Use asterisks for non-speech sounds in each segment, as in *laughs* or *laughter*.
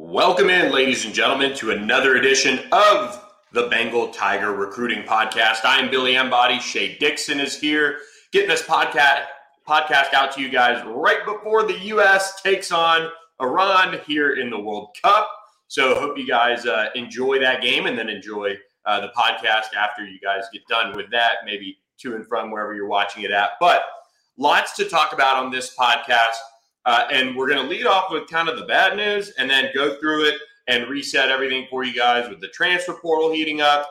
Welcome in, ladies and gentlemen, to another edition of the Bengal Tiger Recruiting Podcast. I am Billy Embody. Shea Dixon is here, getting this podcast podcast out to you guys right before the U.S. takes on Iran here in the World Cup. So, hope you guys uh, enjoy that game and then enjoy uh, the podcast after you guys get done with that, maybe to and from wherever you're watching it at. But lots to talk about on this podcast. Uh, and we're going to lead off with kind of the bad news and then go through it and reset everything for you guys with the transfer portal heating up,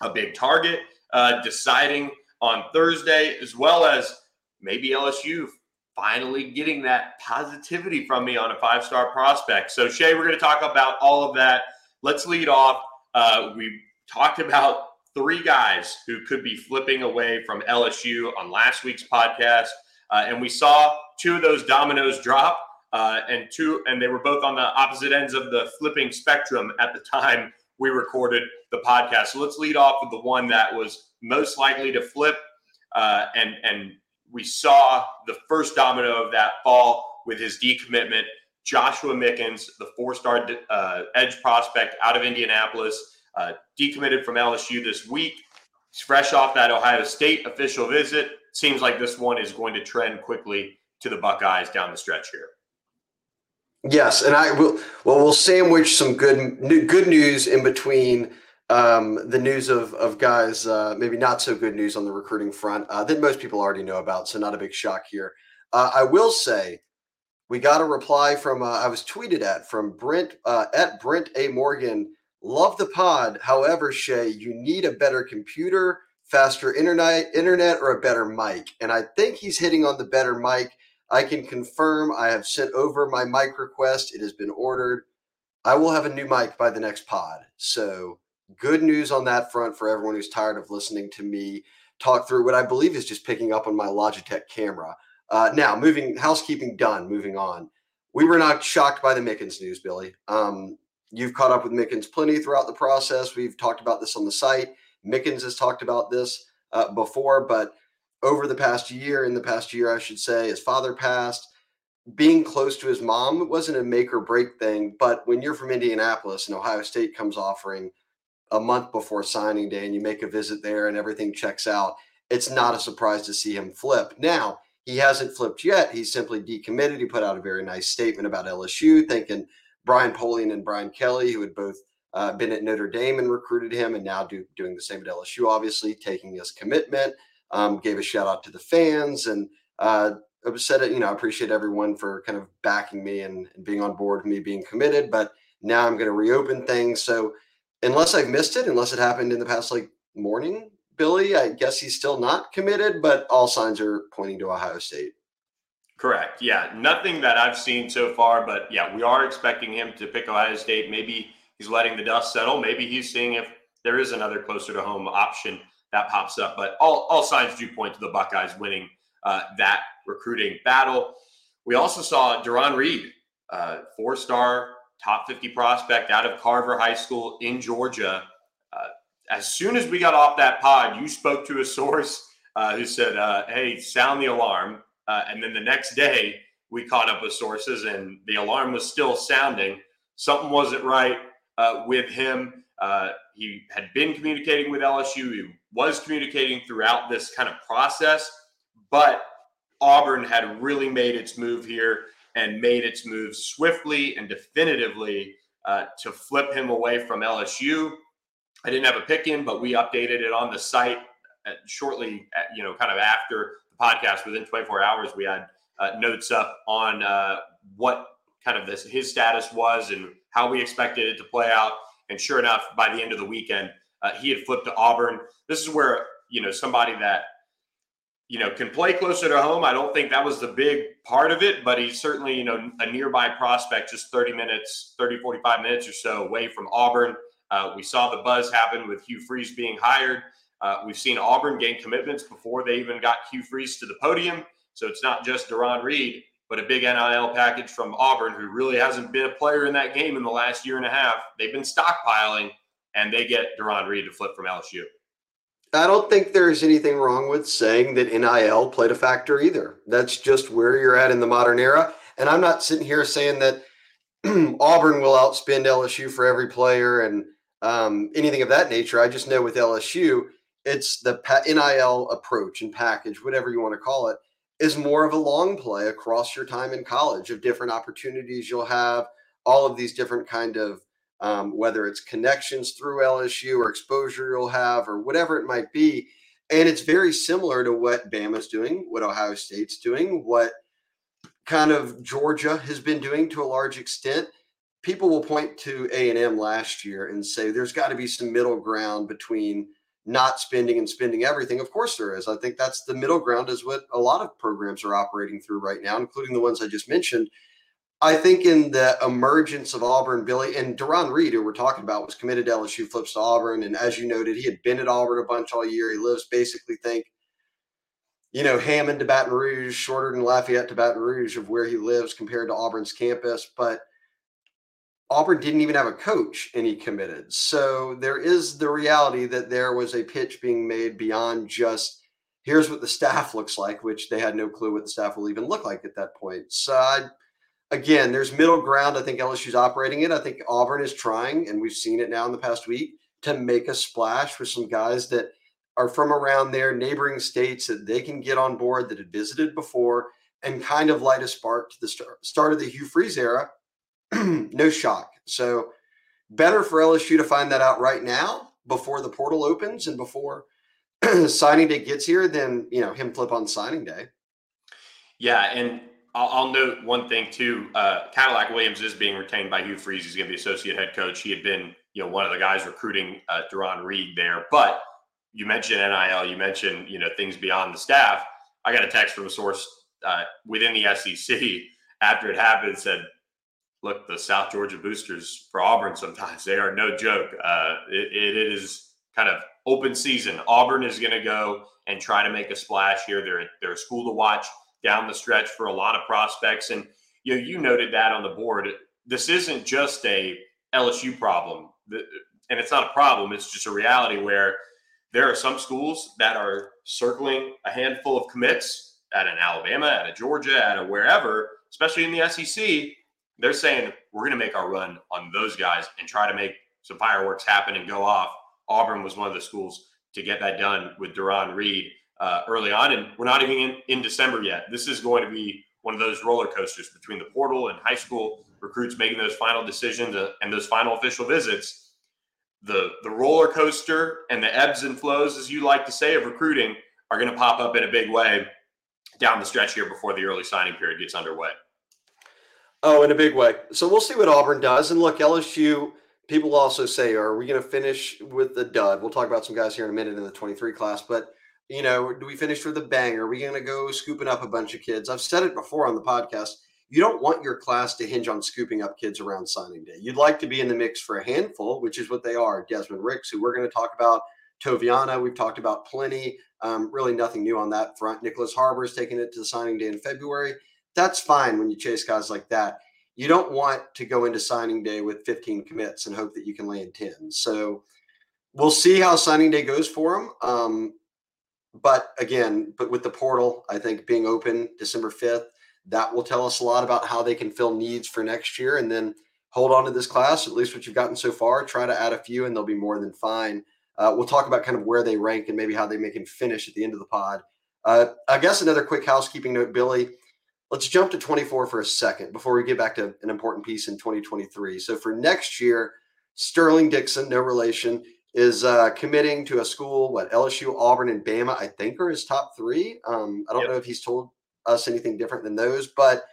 a big target uh, deciding on Thursday, as well as maybe LSU finally getting that positivity from me on a five star prospect. So, Shea, we're going to talk about all of that. Let's lead off. Uh, we talked about three guys who could be flipping away from LSU on last week's podcast. Uh, and we saw two of those dominoes drop, uh, and two, and they were both on the opposite ends of the flipping spectrum at the time we recorded the podcast. So let's lead off with the one that was most likely to flip, uh, and and we saw the first domino of that fall with his decommitment. Joshua Mickens, the four-star uh, edge prospect out of Indianapolis, uh, decommitted from LSU this week. He's fresh off that Ohio State official visit. Seems like this one is going to trend quickly to the Buckeyes down the stretch here. Yes, and I will. Well, we'll sandwich some good good news in between um, the news of of guys, uh, maybe not so good news on the recruiting front uh, that most people already know about. So not a big shock here. Uh, I will say we got a reply from uh, I was tweeted at from Brent uh, at Brent A Morgan. Love the pod. However, Shea, you need a better computer, faster internet, internet, or a better mic. And I think he's hitting on the better mic. I can confirm I have sent over my mic request. It has been ordered. I will have a new mic by the next pod. So, good news on that front for everyone who's tired of listening to me talk through what I believe is just picking up on my Logitech camera. Uh, now, moving housekeeping done, moving on. We were not shocked by the Mickens news, Billy. Um, you've caught up with Mickens plenty throughout the process. We've talked about this on the site. Mickens has talked about this uh, before, but over the past year, in the past year, I should say, his father passed. Being close to his mom wasn't a make or break thing, but when you're from Indianapolis and Ohio State comes offering a month before signing day and you make a visit there and everything checks out, it's not a surprise to see him flip. Now, he hasn't flipped yet. He's simply decommitted. He put out a very nice statement about LSU, thanking Brian Polian and Brian Kelly, who had both uh, been at Notre Dame and recruited him, and now do, doing the same at LSU, obviously, taking his commitment um, gave a shout out to the fans and uh, said you know, I appreciate everyone for kind of backing me and, and being on board with me being committed. But now I'm going to reopen things. So unless I've missed it, unless it happened in the past like morning, Billy, I guess he's still not committed, but all signs are pointing to Ohio State. Correct. Yeah. Nothing that I've seen so far, but yeah, we are expecting him to pick Ohio State. Maybe he's letting the dust settle. Maybe he's seeing if there is another closer to home option that pops up. But all, all signs do point to the Buckeyes winning uh, that recruiting battle. We also saw Darron Reed, uh, four star top 50 prospect out of Carver High School in Georgia. Uh, as soon as we got off that pod, you spoke to a source uh, who said, uh, Hey, sound the alarm. Uh, and then the next day, we caught up with sources and the alarm was still sounding. Something wasn't right with him. He had been communicating with LSU. He was communicating throughout this kind of process, but Auburn had really made its move here. and made its move swiftly and definitively uh, to flip him away from LSU. I didn't have a pick in, but we updated it on the site at, shortly, at, you know, kind of after the podcast. Within 24 hours, we had uh, notes up on uh, what kind of this his status was and how we expected it to play out. And sure enough, by the end of the weekend, uh, he had flipped to Auburn. This is where you know somebody that you know can play closer to home. I don't think that was the big part of it, but he's certainly you know a nearby prospect, just 30 minutes, 30 45 minutes or so away from Auburn. Uh, we saw the buzz happen with Hugh Freeze being hired. Uh, we've seen Auburn gain commitments before they even got Hugh Freeze to the podium. So it's not just Darron Reed, but a big NIL package from Auburn, who really hasn't been a player in that game in the last year and a half. They've been stockpiling, and they get Darron Reed to flip from LSU. I don't think there's anything wrong with saying that NIL played a factor either. That's just where you're at in the modern era. And I'm not sitting here saying that *clears throat* Auburn will outspend LSU for every player and um, anything of that nature. I just know with LSU, it's the NIL approach and package, whatever you want to call it, is more of a long play across your time in college of different opportunities you'll have, all of these different kind of um, whether it's connections through LSU or exposure you'll have or whatever it might be. And it's very similar to what Bama's doing, what Ohio State's doing, what kind of Georgia has been doing to a large extent. People will point to A&M last year and say there's got to be some middle ground between not spending and spending everything. Of course there is. I think that's the middle ground is what a lot of programs are operating through right now, including the ones I just mentioned. I think in the emergence of Auburn, Billy and Darron Reed, who we're talking about, was committed to LSU, flips to Auburn, and as you noted, he had been at Auburn a bunch all year. He lives basically think, you know, Hammond to Baton Rouge, shorter than Lafayette to Baton Rouge of where he lives compared to Auburn's campus, but Auburn didn't even have a coach and he committed. So there is the reality that there was a pitch being made beyond just here's what the staff looks like, which they had no clue what the staff will even look like at that point. So I again, there's middle ground. I think LSU's operating it. I think Auburn is trying, and we've seen it now in the past week, to make a splash with some guys that are from around there, neighboring states that they can get on board that had visited before and kind of light a spark to the start of the Hugh Freeze era. *clears throat* no shock. So better for LSU to find that out right now before the portal opens and before *clears throat* signing day gets here than you know him flip on signing day. Yeah, and I'll, I'll, note one thing too. Uh, Cadillac Williams is being retained by Hugh Freeze. He's going to be associate head coach. He had been, you know, one of the guys recruiting uh, Darron Reed there. But you mentioned NIL. You mentioned, you know, things beyond the staff. I got a text from a source uh, within the SEC *laughs* after it happened. Said, "Look, the South Georgia boosters for Auburn sometimes they are no joke. Uh, it, it is kind of open season. Auburn is going to go and try to make a splash here. They're they're a school to watch." down the stretch for a lot of prospects. And you know, you noted that on the board. This isn't just a LSU problem, and it's not a problem. It's just a reality where there are some schools that are circling a handful of commits at an Alabama, at a Georgia, at a wherever, especially in the SEC. They're saying we're going to make our run on those guys and try to make some fireworks happen and go off. Auburn was one of the schools to get that done with Darron Reed uh, early on, and we're not even in, in December yet. This is going to be one of those roller coasters between the portal and high school recruits making those final decisions uh, and those final official visits. The the roller coaster and the ebbs and flows, as you like to say, of recruiting are going to pop up in a big way down the stretch here before the early signing period gets underway. Oh, in a big way. So we'll see what Auburn does. And look, LSU, people also say, are we going to finish with the dud? We'll talk about some guys here in a minute in the 23 class, but you know, do we finish with a bang? Are we going to go scooping up a bunch of kids? I've said it before on the podcast. You don't want your class to hinge on scooping up kids around signing day. You'd like to be in the mix for a handful, which is what they are. Desmond Ricks, who we're going to talk about, Toviano, we've talked about plenty. Um, really nothing new on that front. Nyckoles Harbor is taking it to the signing day in February. That's fine when you chase guys like that. You don't want to go into signing day with 15 commits and hope that you can land 10. So we'll see how signing day goes for them. Um, but again, but with the portal, I think being open December 5th, that will tell us a lot about how they can fill needs for next year. And then hold on to this class, at least what you've gotten so far. Try to add a few, and they'll be more than fine. Uh, we'll talk about kind of where they rank and maybe how they make and finish at the end of the pod. Uh, I guess another quick housekeeping note, Billy. Let's jump to 24 for a second before we get back to an important piece in 2023. So for next year, Sterling Dixon, no relation, is uh, committing to a school. What LSU, Auburn, and Bama, I think, are his top three. Um, I don't yep. know if he's told us anything different than those, but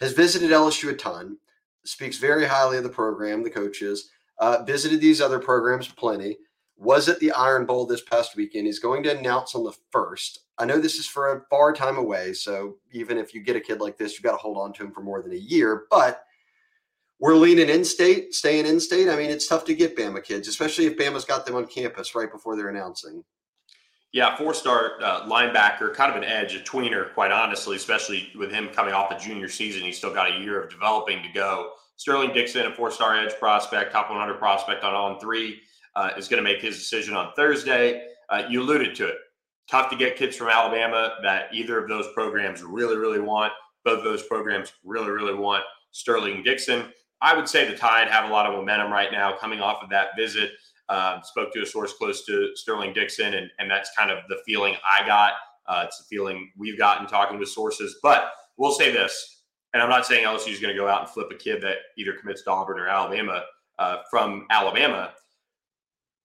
has visited LSU a ton. Speaks very highly of the program, the coaches. Uh, visited these other programs plenty. Was at the Iron Bowl this past weekend. He's going to announce on the first. I know this is for a far time away, so even if you get a kid like this, you've got to hold on to him for more than a year. But we're leaning in state, staying in state. I mean, it's tough to get Bama kids, especially if Bama's got them on campus right before they're announcing. Yeah, four star uh, linebacker, kind of an edge, a tweener, quite honestly, especially with him coming off the junior season. He's still got a year of developing to go. Sterling Dixon, a four star edge prospect, top 100 prospect on on three, uh, is going to make his decision on Thursday. Uh, you alluded to it. Tough to get kids from Alabama that either of those programs really, really want. Both those programs really, really want Sterling Dixon. I would say the Tide have a lot of momentum right now coming off of that visit. Um, spoke to a source close to Sterling Dixon, and, and that's kind of the feeling I got. Uh, it's the feeling we've gotten talking with sources. But we'll say this, and I'm not saying LSU is going to go out and flip a kid that either commits to Auburn or Alabama uh, from Alabama,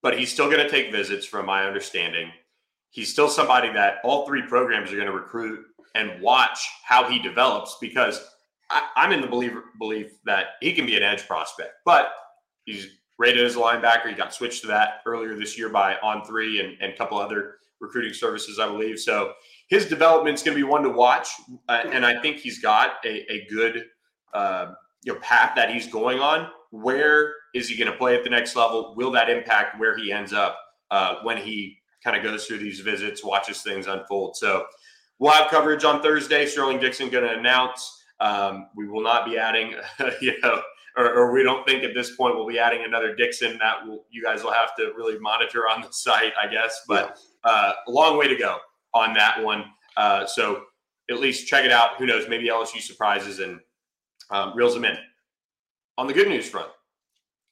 but he's still going to take visits, from my understanding. He's still somebody that all three programs are going to recruit and watch how he develops because I, am in the believer, belief that he can be an edge prospect, but he's rated as a linebacker. He got switched to that earlier this year by On Three and, and a couple other recruiting services, I believe. So his development is going to be one to watch, uh, and I think he's got a, a good uh, you know path that he's going on. Where is he going to play at the next level? Will that impact where he ends up uh, when he kind of goes through these visits, watches things unfold? So we'll have coverage on Thursday. Sterling Dixon going to announce. Um, we will not be adding, *laughs* you know, or, or, we don't think at this point we'll be adding another Dixon. That will, you guys will have to really monitor on the site, I guess. But uh, a long way to go on that one. Uh, so at least check it out. Who knows? Maybe LSU surprises and um, reels them in. On the good news front,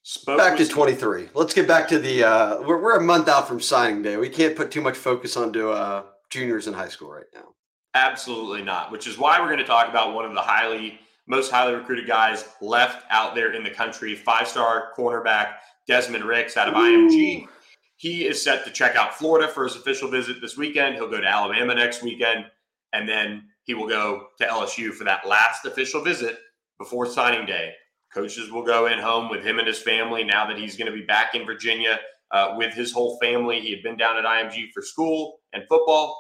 Spoke back to 23. Let's get back to the. Uh, we're, we're a month out from signing day. We can't put too much focus onto uh, juniors in high school right now. Absolutely not, which is why we're going to talk about one of the highly, most highly recruited guys left out there in the country, five star cornerback Desmond Ricks out of Ooh. IMG. He is set to check out Florida for his official visit this weekend. He'll go to Alabama next weekend, and then he will go to LSU for that last official visit before signing day. Coaches will go in home with him and his family now that he's going to be back in Virginia uh, with his whole family. He had been down at IMG for school and football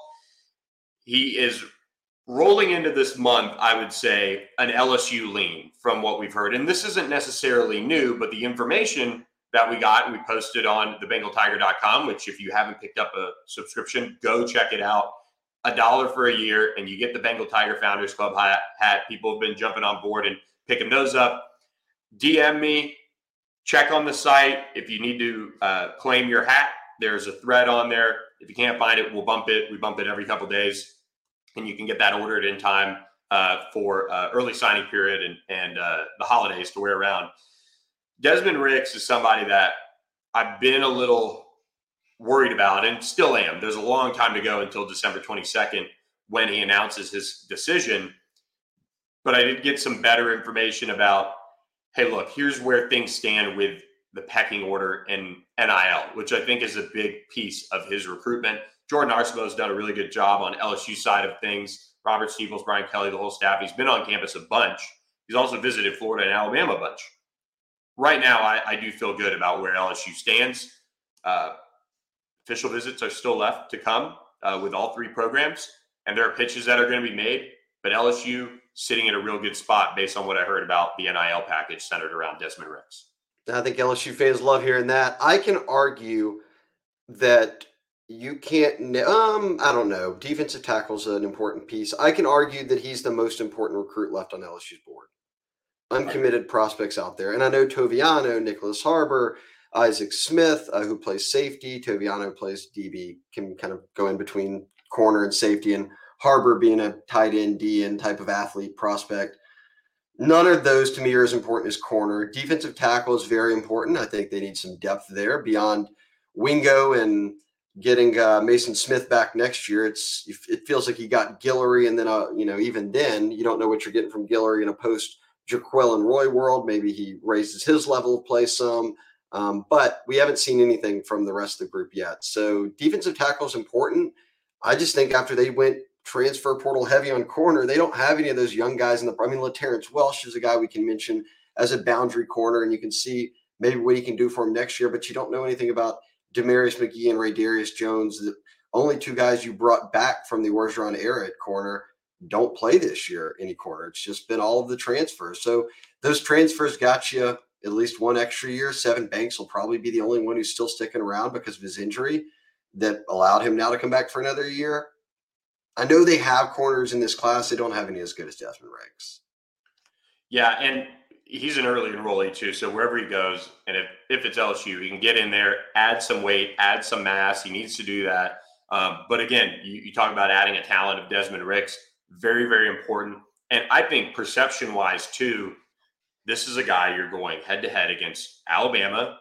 he is rolling into this month, I would say, an LSU lean from what we've heard. And this isn't necessarily new, but the information that we got and we posted on thebengaltiger.com, which if you haven't picked up a subscription, go check it out. A dollar for a year, and you get the Bengal Tiger Founders Club hat. People have been jumping on board and picking those up. DM me, check on the site. If you need to uh, claim your hat, there's a thread on there. If you can't find it, we'll bump it. We bump it every couple days and you can get that ordered in time uh, for uh, early signing period and, and uh, the holidays to wear around. Desmond Ricks is somebody that I've been a little worried about and still am. There's a long time to go until December 22nd when he announces his decision. But I did get some better information about hey, look, here's where things stand with the pecking order in NIL, which I think is a big piece of his recruitment. Jordan Arcebow has done a really good job on LSU side of things. Robert Steeples, Brian Kelly, the whole staff. He's been on campus a bunch. He's also visited Florida and Alabama a bunch. Right now, I, I do feel good about where LSU stands. Uh, official visits are still left to come uh, with all three programs, and there are pitches that are going to be made. But LSU sitting in a real good spot based on what I heard about the NIL package centered around Desmond Ricks. I think LSU fans love hearing that. I can argue that you can't um i don't know. Defensive tackle's an important piece. I can argue that he's the most important recruit left on lsu's board. Uncommitted prospects out there. And i know toviano nicholas harbor isaac smith uh, who plays safety. Toviano plays db can kind of go in between corner and safety and harbor being a tight end d and type of athlete prospect none of those to me are as important as corner defensive tackle is very important i think they need some depth there beyond wingo and getting uh, Maason Smith back next year, it's it feels like you got Guillory, and then uh, you know even then you don't know what you're getting from Guillory in a post Jaquel Roy world. Maybe he raises his level of play some, um, but we haven't seen anything from the rest of the group yet. So defensive tackle is important. I just think after they went transfer portal heavy on corner, they don't have any of those young guys in the. I mean, Laterrance Welch is a guy we can mention as a boundary corner, and you can see maybe what he can do for him next year. But you don't know anything about Damarius McGhee and Raydarius Jones, the only two guys you brought back from the Orgeron era at corner, don't play this year any corner. It's just been all of the transfers. So those transfers got you at least one extra year. Sevyn Banks will probably be the only one who's still sticking around because of his injury that allowed him now to come back for another year. I know they have corners in this class. They don't have any as good as Desmond Ricks. Yeah, and he's an early enrollee too. So wherever he goes, and if, if it's LSU, he can get in there, add some weight, add some mass. He needs to do that. Um, but again, you, you, talk about adding a talent of Desmond Ricks, very, very important. And I think perception wise too, this is a guy you're going head to head against Alabama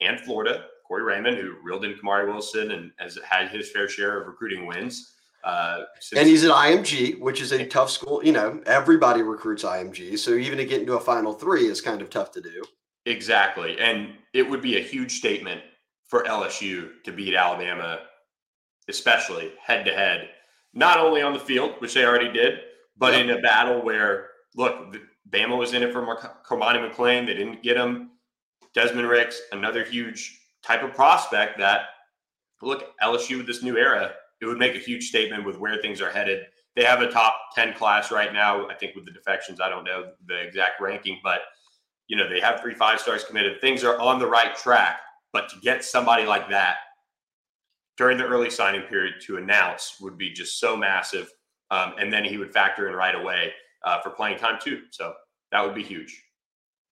and Florida. Corey Raymond, who reeled in Kamari Wilson and has had his fair share of recruiting wins. Uh, and he's at IMG, which is a tough school. You know, everybody recruits IMG, so even to get into a Final Three is kind of tough to do. Exactly, and it would be a huge statement for LSU to beat Alabama, especially head to head, not only on the field, which they already did, but yep. in a battle where look, Bama was in it for Cormani McClain. They didn't get him. Desmond Ricks, another huge type of prospect that look LSU with this new era it would make a huge statement with where things are headed. They have a top 10 class right now. I think with the defections, I don't know the exact ranking, but you know, they have three five stars committed. Things are on the right track. But to get somebody like that during the early signing period to announce would be just so massive. Um, and then he would factor in right away uh, for playing time too. So that would be huge.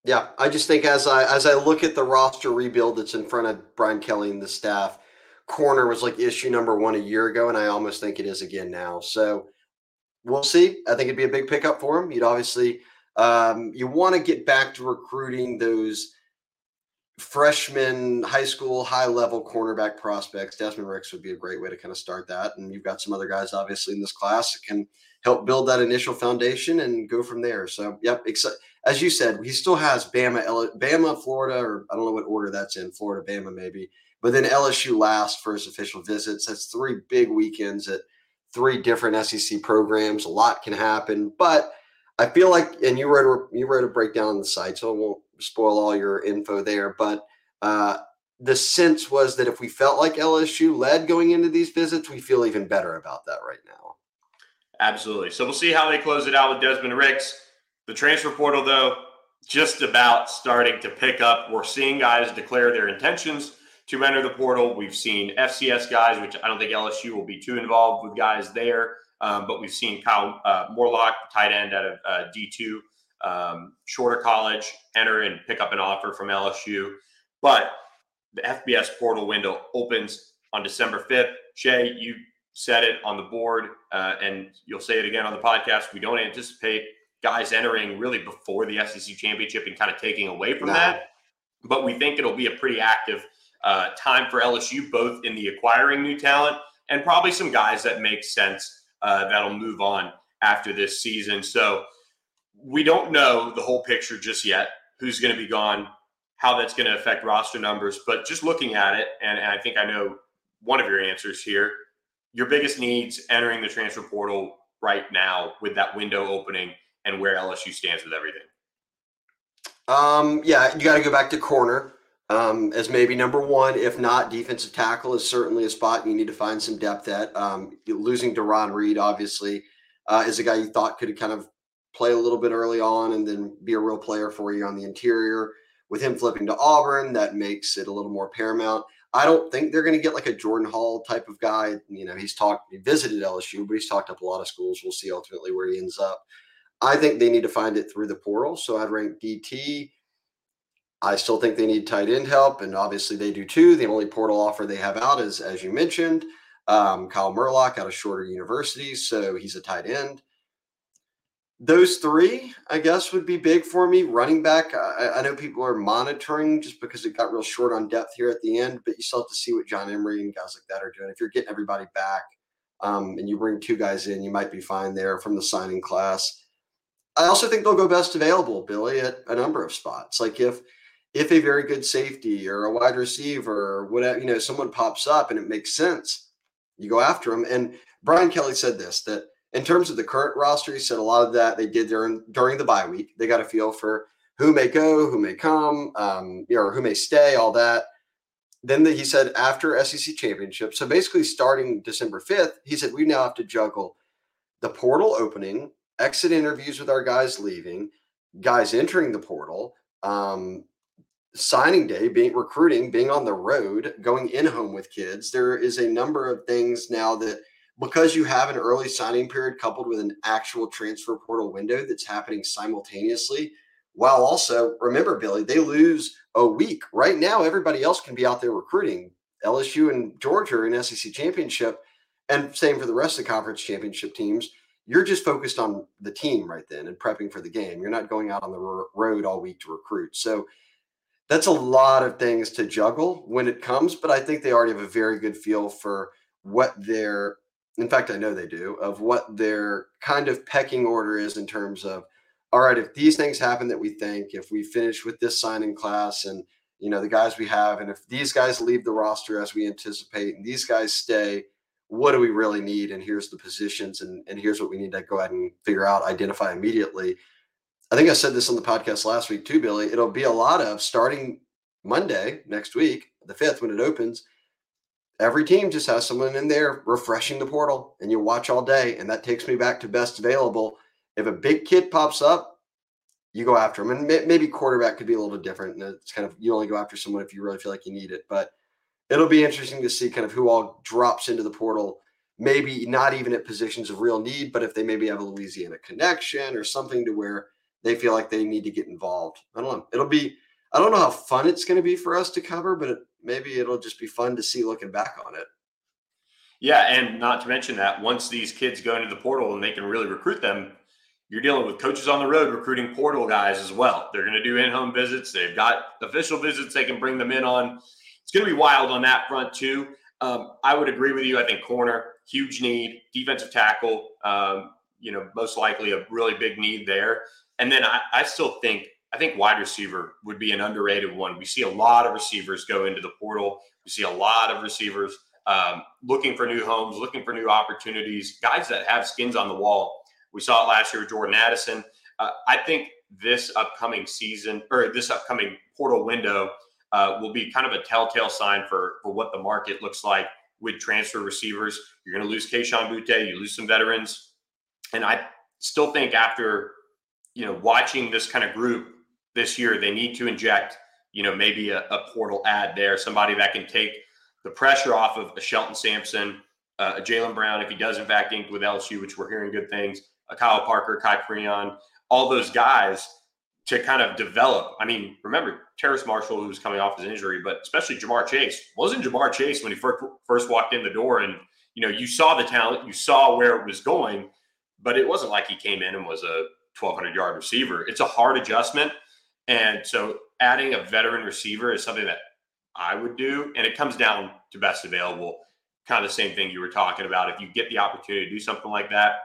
Yeah, I just think as I as I look at the roster rebuild that's in front of Brian Kelly and the staff, corner was like issue number one a year ago, and I almost think it is again now. So we'll see. I think it'd be a big pickup for him. You'd obviously um, you want to get back to recruiting those freshman, high school, high level cornerback prospects. Desmond Ricks would be a great way to kind of start that, and you've got some other guys obviously in this class that can help build that initial foundation and go from there. So, yep, as you said, he still has Bama, Bama, Florida, or I don't know what order that's in, Florida, Bama, maybe but then LSU last for his official visits. That's three big weekends at three different SEC programs. A lot can happen, but I feel like, and you wrote a, you wrote a breakdown on the site, so I won't spoil all your info there. But uh, the sense was that if we felt like LSU led going into these visits, we feel even better about that right now. Absolutely. So we'll see how they close it out with Desmond Ricks. The transfer portal, though, just about starting to pick up. We're seeing guys declare their intentions to enter the portal. We've seen FCS guys, which I don't think LSU will be too involved with guys there. Um, but we've seen Kyle uh, Morlock, tight end out of uh, D2, um, shorter college, enter and pick up an offer from LSU. But the FBS portal window opens on December 5th. Shea, you said it on the board, uh, and you'll say it again on the podcast. We don't anticipate guys entering really before the SEC championship and kind of taking away from that. But we think it'll be a pretty active – uh, time for LSU, both in the acquiring new talent and probably some guys that make sense uh, that'll move on after this season. So we don't know the whole picture just yet. Who's going to be gone? How that's going to affect roster numbers? But just looking at it, and, and I think I know one of your answers here. Your biggest needs entering the transfer portal right now with that window opening and where LSU stands with everything. Um, yeah, you got to go back to corner um, as maybe number one. If not, defensive tackle is certainly a spot you need to find some depth at. Um, losing Darron Reed, obviously, uh, is a guy you thought could kind of play a little bit early on and then be a real player for you on the interior. With him flipping to Auburn, that makes it a little more paramount. I don't think they're going to get like a Jordan Hall type of guy. You know, he's talked, he visited LSU, but he's talked up a lot of schools. We'll see ultimately where he ends up. I think they need to find it through the portal. So I'd rank DT I still think they need tight end help, and obviously they do too. The only portal offer they have out is, as you mentioned, um, Kyle Murlock out of Shorter University, so he's a tight end. those three, I guess, would be big for me. Running back, I, I, know people are monitoring just because it got real short on depth here at the end, but you still have to see what John Emery and guys like that are doing. If you're getting everybody back um, and you bring two guys in, you might be fine there from the signing class. I also think they'll go best available, Billy, at a number of spots. Like if if a very good safety or a wide receiver or whatever, you know, someone pops up and it makes sense, you go after them. And Brian Kelly said this that in terms of the current roster, he said a lot of that they did during during the bye week. They got a feel for who may go, who may come, um, or who may stay, all that. Then the, he said after SEC championship, so basically starting December fifth, he said we now have to juggle the portal opening, exit interviews with our guys leaving, guys entering the portal, um, signing day, being recruiting, being on the road, going in home with kids. There is a number of things now that because you have an early signing period coupled with an actual transfer portal window that's happening simultaneously, while also remember, Billy, they lose a week. Right now, everybody else can be out there recruiting. LSU and Georgia are in SEC championship, and same for the rest of the conference championship teams. You're just focused on the team right then and prepping for the game. You're not going out on the road all week to recruit. So that's a lot of things to juggle when it comes, but I think they already have a very good feel for what their in fact, I know they do, of what their kind of pecking order is in terms of, all right, if these things happen that we think, if we finish with this signing class and, you know, the guys we have, and if these guys leave the roster as we anticipate and these guys stay, what do we really need? And here's the positions and, and here's what we need to go ahead and figure out, identify immediately. I think I said this on the podcast last week too, Billy. It'll be a lot of starting Monday next week, the 5th, when it opens – every team just has someone in there refreshing the portal and you watch all day and that takes me back to best available if a big kid pops up you go after him and maybe quarterback could be a little different and it's kind of you only go after someone if you really feel like you need it but it'll be interesting to see kind of who all drops into the portal maybe not even at positions of real need but if they maybe have a louisiana connection or something to where they feel like they need to get involved i don't know it'll be i don't know how fun it's going to be for us to cover but it, maybe it'll just be fun to see looking back on it. Yeah, and not to mention that once these kids go into the portal and they can really recruit them, you're dealing with coaches on the road recruiting portal guys as well. They're going to do in-home visits. They've got official visits they can bring them in on. It's going to be wild on that front too. Um, I would agree with you. I think corner huge need, defensive tackle, um, you know, most likely a really big need there. And then I, I still think I think wide receiver would be an underrated one. We see a lot of receivers go into the portal. We see a lot of receivers um, looking for new homes, looking for new opportunities, guys that have skins on the wall. We saw it last year with Jordan Addison. Uh, I think this upcoming season or this upcoming portal window uh, will be kind of a telltale sign for, for what the market looks like with transfer receivers. You're going to lose Kayshon Boutte. you lose some veterans. And I still think after, you know, watching this kind of group this year they need to inject, you know, maybe a, a portal ad there, somebody that can take the pressure off of a Shelton Sampson, uh, a Jalen Brown, if he does in fact ink with LSU, which we're hearing good things, a Kyle Parker, Kai Preon, all those guys to kind of develop. I mean, remember Terrace Marshall, who was coming off his injury, but especially Ja'Marr Chase wasn't Ja'Marr Chase when he first walked in the door, and you know you saw the talent, you saw where it was going, but it wasn't like he came in and was a 1,200 yard receiver. It's a hard adjustment. And so adding a veteran receiver is something that I would do. And it comes down to best available. Kind of the same thing you were talking about. If you get the opportunity to do something like that,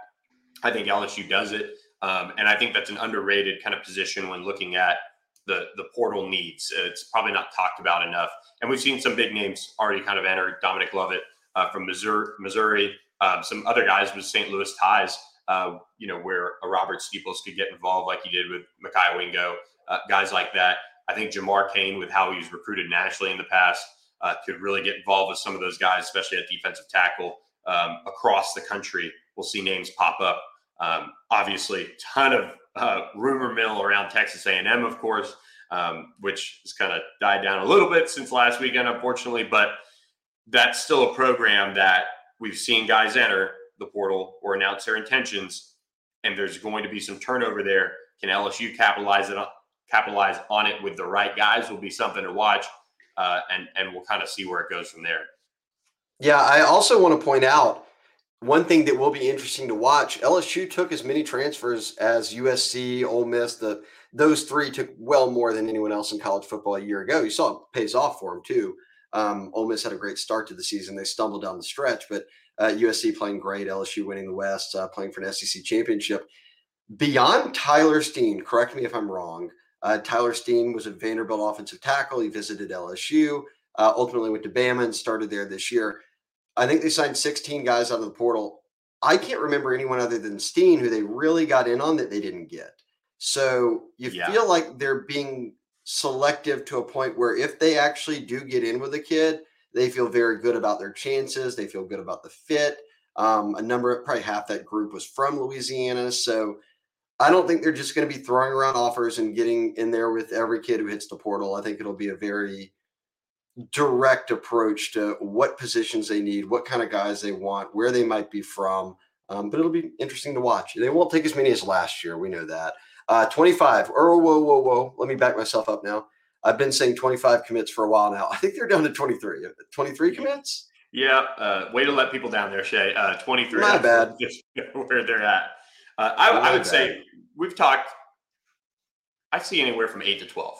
I think LSU does it. Um, and I think that's an underrated kind of position when looking at the the portal needs. It's probably not talked about enough. And we've seen some big names already kind of enter. Dominic Lovett uh, from Missouri, Missouri um, some other guys with St. Louis ties, uh, you know, where a Robert Steeples could get involved like he did with Mekhi Wingo uh, guys like that. I think Jamar Cain, with how he's recruited nationally in the past, uh, could really get involved with some of those guys, especially at defensive tackle um, across the country. We'll see names pop up. Um, obviously, ton of uh, rumor mill around Texas A&M, of course, um, which has kind of died down a little bit since last weekend, unfortunately. But that's still a program that we've seen guys enter the portal or announce their intentions, and there's going to be some turnover there. Can LSU capitalize it capitalize on it with the right guys will be something to watch, uh, and and we'll kind of see where it goes from there. Yeah, I also want to point out one thing that will be interesting to watch, LSU took as many transfers as USC, Ole Miss. The those three took well more than anyone else in college football a year ago. You saw it pays off for them too. Um, Ole Miss had a great start to the season. They stumbled down the stretch, but uh, USC playing great, LSU winning the West, uh, playing for an SEC championship. Beyond Tyler Steen, correct me if I'm wrong. Uh, Tyler Steen was a Vanderbilt offensive tackle. He visited LSU, uh, ultimately went to Bama and started there this year. I think they signed 16 guys out of the portal. I can't remember anyone other than Steen who they really got in on that they didn't get. So you yeah. feel like they're being selective to a point where if they actually do get in with a kid, they feel very good about their chances. They feel good about the fit. Um, a number, of probably half that group was from Louisiana. So I don't think they're just going to be throwing around offers and getting in there with every kid who hits the portal. I think it'll be a very direct approach to what positions they need, what kind of guys they want, where they might be from. Um, but it'll be interesting to watch. They won't take as many as last year. We know that. Uh, 25. Oh, whoa, whoa, whoa. Let me back myself up now. I've been saying 25 commits for a while now. I think they're down to 23. 23 commits? Yeah. Uh, way to let people down there, Shea. Uh, 23. Not bad. *laughs* where they're at. Uh, I, I, would bad. say we've talked, I see anywhere from 8 to 12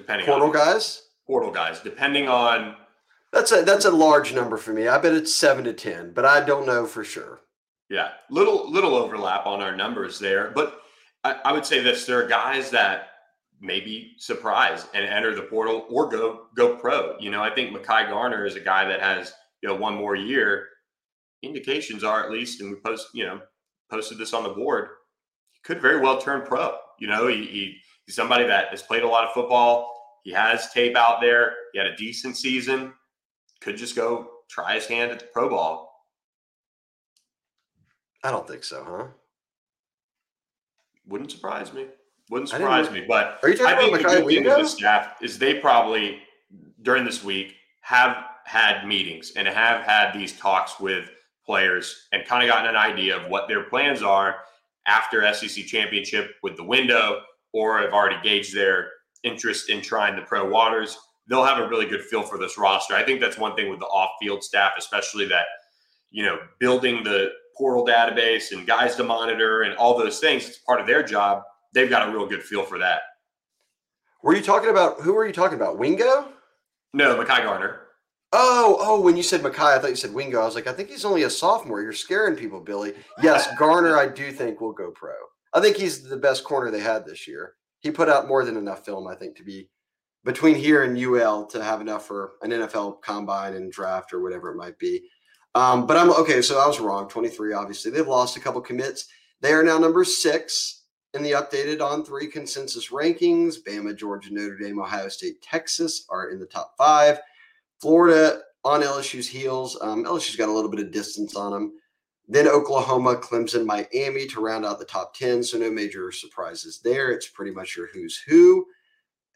depending portal on guys. Portal guys, depending on. That's a that's a large number for me. I bet it's seven to ten, but I don't know for sure. Yeah, little little overlap on our numbers there, but I, I would say this: there are guys that maybe surprise and enter the portal or go go pro. You know, I think Mekhi Garner is a guy that has you know one more year. Indications are at least, and we post you know posted this on the board. He could very well turn pro. You know, he, he He's somebody that has played a lot of football. He has tape out there. He had a decent season. Could just go try his hand at the pro ball. I don't think so, huh? Wouldn't surprise me. Wouldn't surprise me. But are you talking I think about the good thing with the staff is they probably during this week have had meetings and have had these talks with players and kind of gotten an idea of what their plans are after SEC championship with the window or have already gauged their interest in trying the pro waters, they'll have a really good feel for this roster. I think that's one thing with the off-field staff, especially that you know building the portal database and guys to monitor and all those things. It's part of their job. They've got a real good feel for that. Were you talking about who were you talking about? Wingo? No, Mekhi Garner. Oh, oh, when you said Mekhi, I thought you said Wingo. I was like, I think he's only a sophomore. You're scaring people, Billy. Yes, *laughs* Garner, I do think will go pro. I think he's the best corner they had this year. He put out more than enough film, I think, to be between here and UL to have enough for an NFL combine and draft or whatever it might be. Um, but I'm okay. So I was wrong. 23, obviously. They've lost a couple commits. They are now number six in the updated on three consensus rankings. Bama, Georgia, Notre Dame, Ohio State, Texas are in the top five. Florida on LSU's heels. Um, LSU's got a little bit of distance on them. Then Oklahoma, Clemson, Miami to round out the top 10. So no major surprises there. It's pretty much your who's who.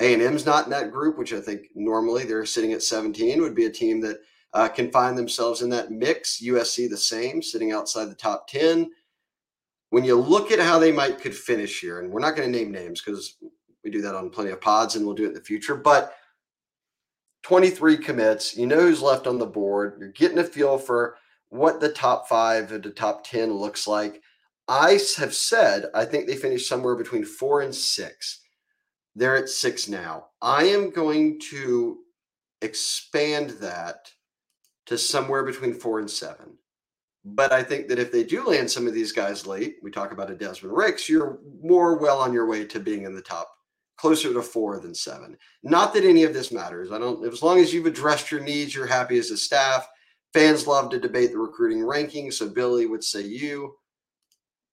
A&M's not in that group, which I think normally they're sitting at 17, would be a team that uh, can find themselves in that mix. USC the same, sitting outside the top 10. When you look at how they might could finish here, and we're not going to name names because we do that on plenty of pods and we'll do it in the future, but 23 commits, you know who's left on the board. You're getting a feel for what the top five or the top 10 looks like. I have said I think they finished somewhere between four and six. They're at six now. I am going to expand that to somewhere between four and seven. But I think that if they do land some of these guys late, we talk about a Desmond Ricks, you're more well on your way to being in the top, closer to four than seven. Not that any of this matters. I don't, as long as you've addressed your needs, you're happy as a staff Fans love to debate the recruiting rankings. So Billy would say you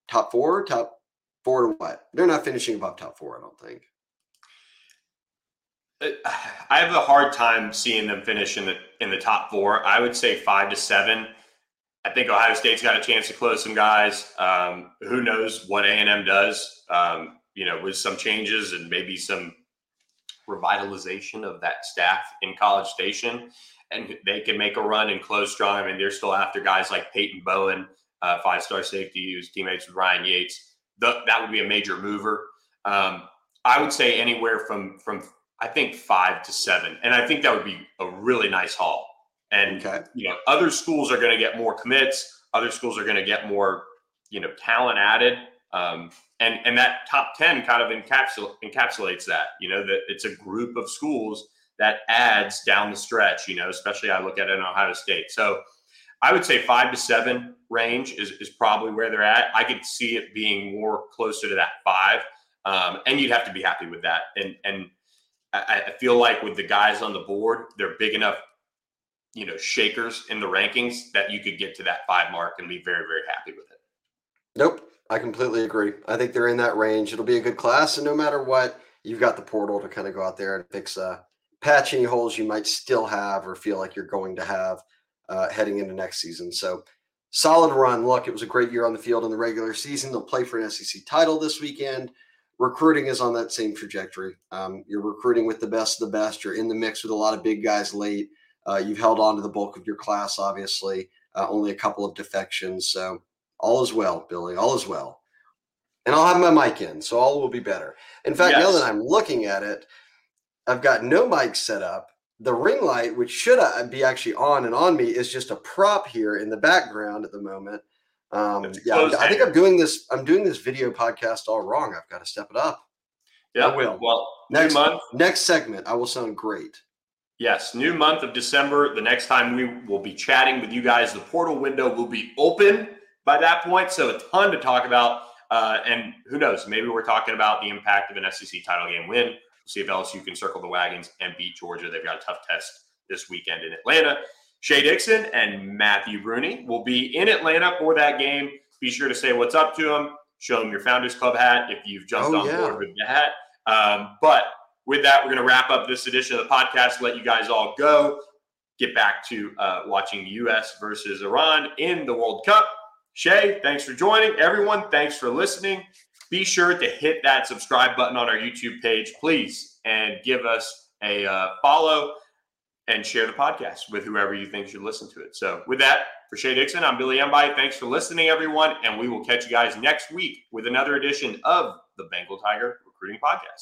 top four, top four to what? They're not finishing above top four, I don't think. Uh, I have a hard time seeing them finish in the in the top four. I would say five to seven. I think Ohio State's got a chance to close some guys. Um, who knows what A and M does? Um, you know, with some changes and maybe some revitalization of that staff in College Station and they can make a run and close strong. I mean, they're still after guys like Peyton Bowen, uh, five star safety, who's teammates with Ryan Yaites. The, that would be a major mover. Um, I would say anywhere from from I think five to seven, and I think that would be a really nice haul. And okay. you know, other schools are going to get more commits. Other schools are going to get more, you know, talent added. Um, and and that top ten kind of encapsul- encapsulates that. You know, that it's a group of schools that adds down the stretch. You know, especially I look at it in Ohio State. So I would say five to seven range is is probably where they're at. I could see it being more closer to that five, um, and you'd have to be happy with that. And and I, I feel like with the guys on the board, they're big enough you know shakers in the rankings that you could get to that five mark and be very very happy with it. Nope i completely agree. I think they're in that range. It'll be a good class and no matter what you've got the portal to kind of go out there and fix uh patch any holes you might still have or feel like you're going to have uh, heading into next season. So solid run. Look it was a great year on the field in the regular season. They'll play for an sec title this weekend. Recruiting is on that same trajectory. Um, you're recruiting with the best of the best. You're in the mix with a lot of big guys late uh, you've held on to the bulk of your class, obviously, uh, only a couple of defections. So all is well, Billy, all is well. And I'll have my mic in, so all will be better. In fact, yes. now that I'm looking at it, I've got no mic set up. The ring light, which should uh, be actually on and on me, is just a prop here in the background at the moment. Um, yeah, I think I'm doing this. I'm doing this video podcast all wrong. I've got to step it up. Yeah, I will. Well, next month, next segment, I will sound great. Yes, new month of December. The next time we will be chatting with you guys, the portal window will be open by that point. So a ton to talk about. Uh, and who knows? Maybe we're talking about the impact of an SEC title game win. We'll see if LSU can circle the wagons and beat Georgia. They've got a tough test this weekend in Atlanta. Shea Dixon and Matthew Bruni will be in Atlanta for that game. Be sure to say what's up to them. Show them your Founders Club hat if you've jumped oh, on yeah. board with the hat. Um, but with that, we're going to wrap up this edition of the podcast, let you guys all go, get back to uh, watching U.S. versus Iran in the World Cup. Shea, thanks for joining. Everyone, thanks for listening. Be sure to hit that subscribe button on our YouTube page, please, and give us a uh, follow and share the podcast with whoever you think should listen to it. So, with that, for Shea Dixon, I'm Billy Embody. Thanks for listening, everyone, and we will catch you guys next week with another edition of the Bengal Tiger Recruiting Podcast.